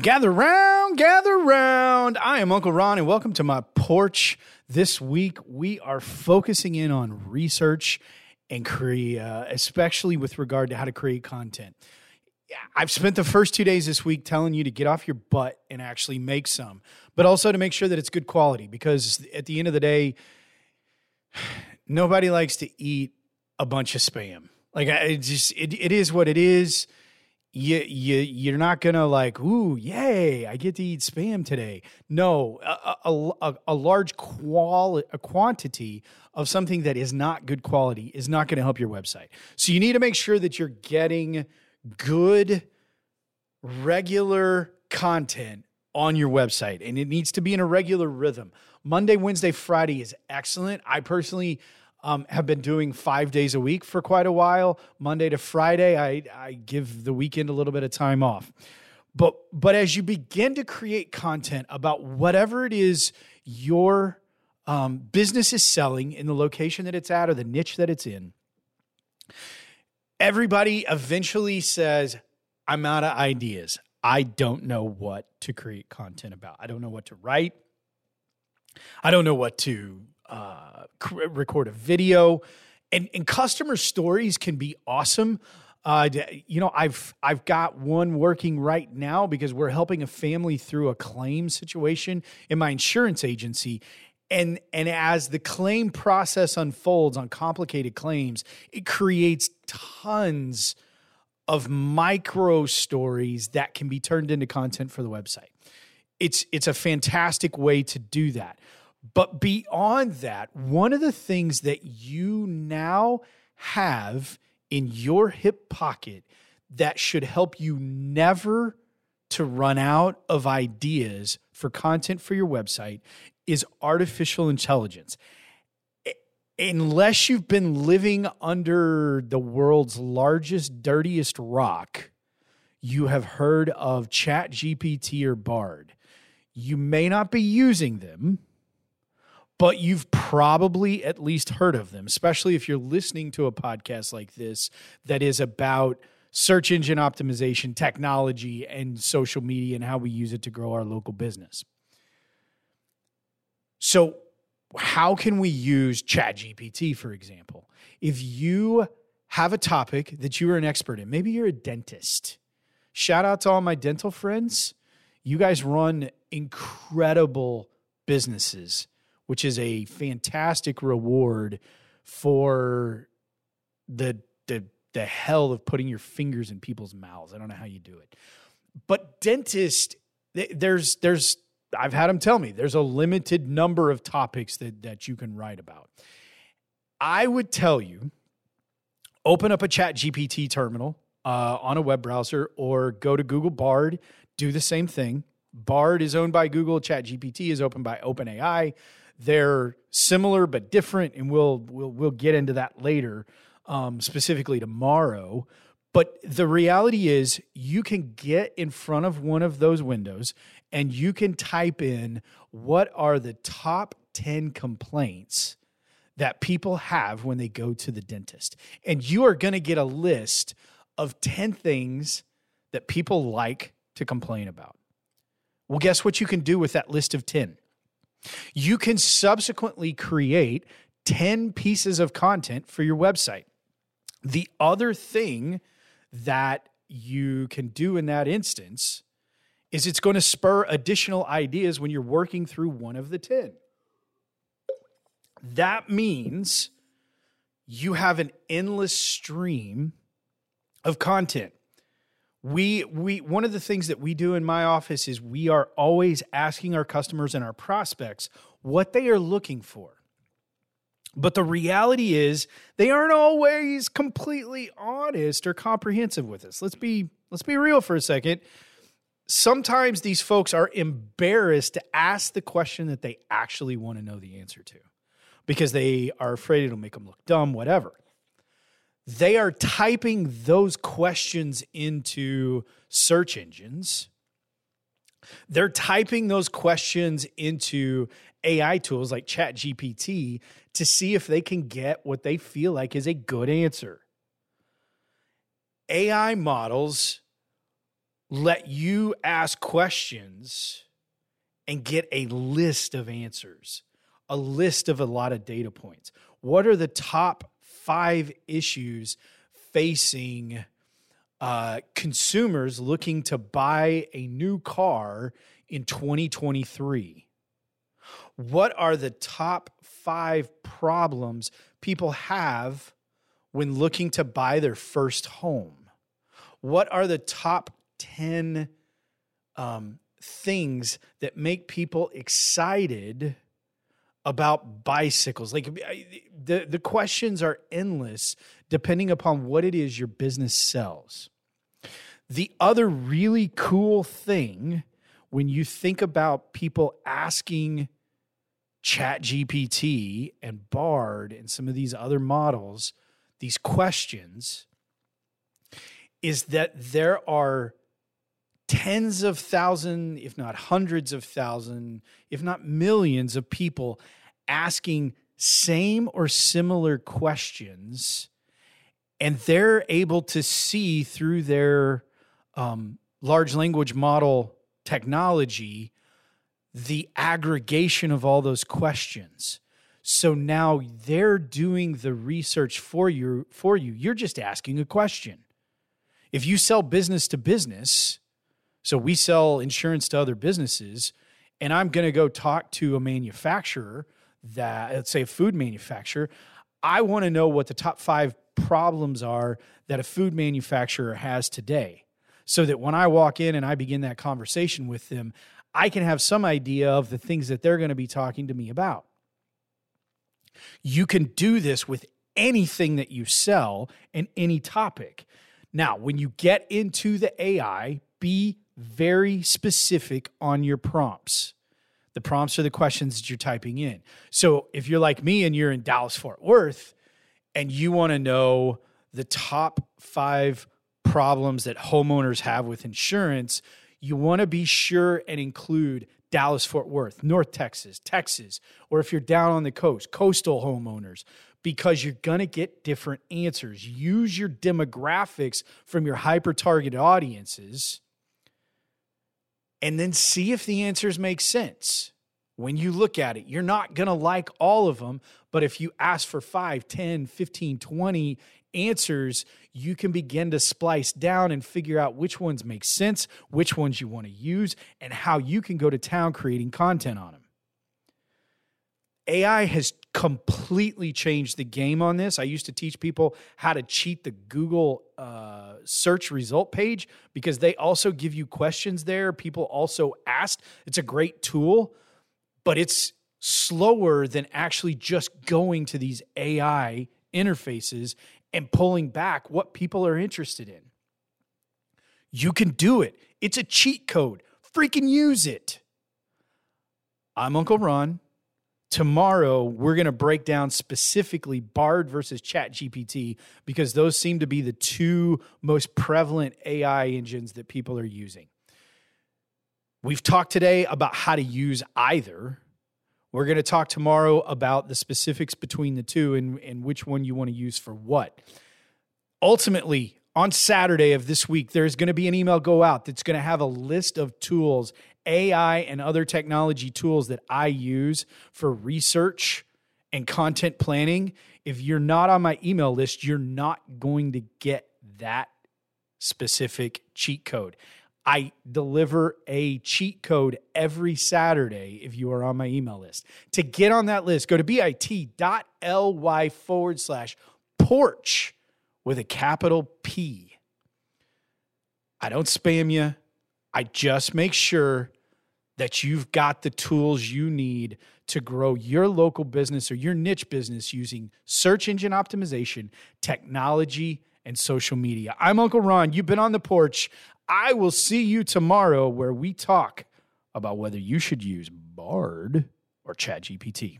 Gather round, gather round. I am Uncle Ron, and welcome to my porch. This week, we are focusing in on research and create, uh, especially with regard to how to create content. I've spent the first two days this week telling you to get off your butt and actually make some, but also to make sure that it's good quality because at the end of the day, nobody likes to eat a bunch of spam. Like, it just, it, it is what it is you you you're not gonna like ooh yay I get to eat spam today. No, a a, a, large quality a quantity of something that is not good quality is not going to help your website. So you need to make sure that you're getting good regular content on your website and it needs to be in a regular rhythm. Monday, Wednesday, Friday is excellent. I personally um, have been doing five days a week for quite a while. Monday to Friday, I, I give the weekend a little bit of time off. But but as you begin to create content about whatever it is your um, business is selling in the location that it's at or the niche that it's in, everybody eventually says, "I'm out of ideas. I don't know what to create content about. I don't know what to write. I don't know what to uh, record a video, and and customer stories can be awesome. Uh, you know, I've I've got one working right now because we're helping a family through a claim situation in my insurance agency, and and as the claim process unfolds on complicated claims, it creates tons of micro stories that can be turned into content for the website. It's it's a fantastic way to do that. But beyond that, one of the things that you now have in your hip pocket that should help you never to run out of ideas for content for your website is artificial intelligence. Unless you've been living under the world's largest, dirtiest rock, you have heard of Chat GPT or Bard. You may not be using them but you've probably at least heard of them, especially if you're listening to a podcast like this that is about search engine optimization, technology, and social media and how we use it to grow our local business. So, how can we use ChatGPT, for example? If you have a topic that you are an expert in, maybe you're a dentist. Shout out to all my dental friends. You guys run incredible businesses which is a fantastic reward for the the the hell of putting your fingers in people's mouths. I don't know how you do it. But dentist there's there's I've had them tell me there's a limited number of topics that that you can write about. I would tell you open up a chat GPT terminal uh, on a web browser or go to Google Bard, do the same thing. Bard is owned by Google, Chat GPT is opened by OpenAI. They're similar but different, and we'll we'll we'll get into that later, um, specifically tomorrow. But the reality is, you can get in front of one of those windows and you can type in what are the top 10 complaints that people have when they go to the dentist. And you are going to get a list of 10 things that people like to complain about. Well, guess what you can do with that list of 10? You can subsequently create 10 pieces of content for your website. The other thing that you can do in that instance is it's going to spur additional ideas when you're working through one of the 10. That means you have an endless stream of content we we one of the things that we do in my office is we are always asking our customers and our prospects what they are looking for. But the reality is they aren't always completely honest or comprehensive with us. Let's be let's be real for a second. Sometimes these folks are embarrassed to ask the question that they actually want to know the answer to because they are afraid it'll make them look dumb whatever they are typing those questions into search engines. They're typing those questions into AI tools like ChatGPT to see if they can get what they feel like is a good answer. AI models let you ask questions and get a list of answers, a list of a lot of data points. What are the top five issues facing uh, consumers looking to buy a new car in 2023? What are the top five problems people have when looking to buy their first home? What are the top 10 um, things that make people excited about bicycles? Like the, the questions are endless depending upon what it is your business sells. The other really cool thing when you think about people asking Chat GPT and Bard and some of these other models these questions is that there are tens of thousands, if not hundreds of thousands, if not millions of people asking same or similar questions, and they're able to see through their um, large language model technology the aggregation of all those questions. So now they're doing the research for you for you. You're just asking a question. If you sell business to business, so we sell insurance to other businesses, and I'm going to go talk to a manufacturer that let's say a food manufacturer, I want to know what the top 5 problems are that a food manufacturer has today. So that when I walk in and I begin that conversation with them, I can have some idea of the things that they're going to be talking to me about. You can do this with anything that you sell and any topic. Now, when you get into the AI, be very specific on your prompts. The prompts are the questions that you're typing in. So if you're like me and you're in Dallas Fort Worth and you want to know the top five problems that homeowners have with insurance, you want to be sure and include Dallas, Fort Worth, North Texas, Texas, or if you're down on the coast, coastal homeowners, because you're going to get different answers. Use your demographics from your hyper targeted audiences and then see if the answers make sense. When you look at it, you're not going to like all of them, but if you ask for 5, 10, 15, 20 answers, you can begin to splice down and figure out which ones make sense, which ones you want to use, and how you can go to town creating content on them. AI has completely changed the game on this. I used to teach people how to cheat the Google uh, search result page because they also give you questions there. People also asked. It's a great tool, but it's slower than actually just going to these AI interfaces and pulling back what people are interested in. You can do it. It's a cheat code. Freaking use it. I'm Uncle Ron. Tomorrow, we're going to break down specifically Bard versus ChatGPT because those seem to be the two most prevalent AI engines that people are using. We've talked today about how to use either. We're going to talk tomorrow about the specifics between the two and, and which one you want to use for what. Ultimately, on Saturday of this week, there's going to be an email go out that's going to have a list of tools, AI and other technology tools that I use for research and content planning. If you're not on my email list, you're not going to get that specific cheat code. I deliver a cheat code every Saturday if you are on my email list. To get on that list, go to bit.ly forward slash porch with a capital P. I don't spam you. I just make sure that you've got the tools you need to grow your local business or your niche business using search engine optimization, technology, and social media. I'm Uncle Ron. You've been on the porch. I will see you tomorrow where we talk about whether you should use Bard or ChatGPT.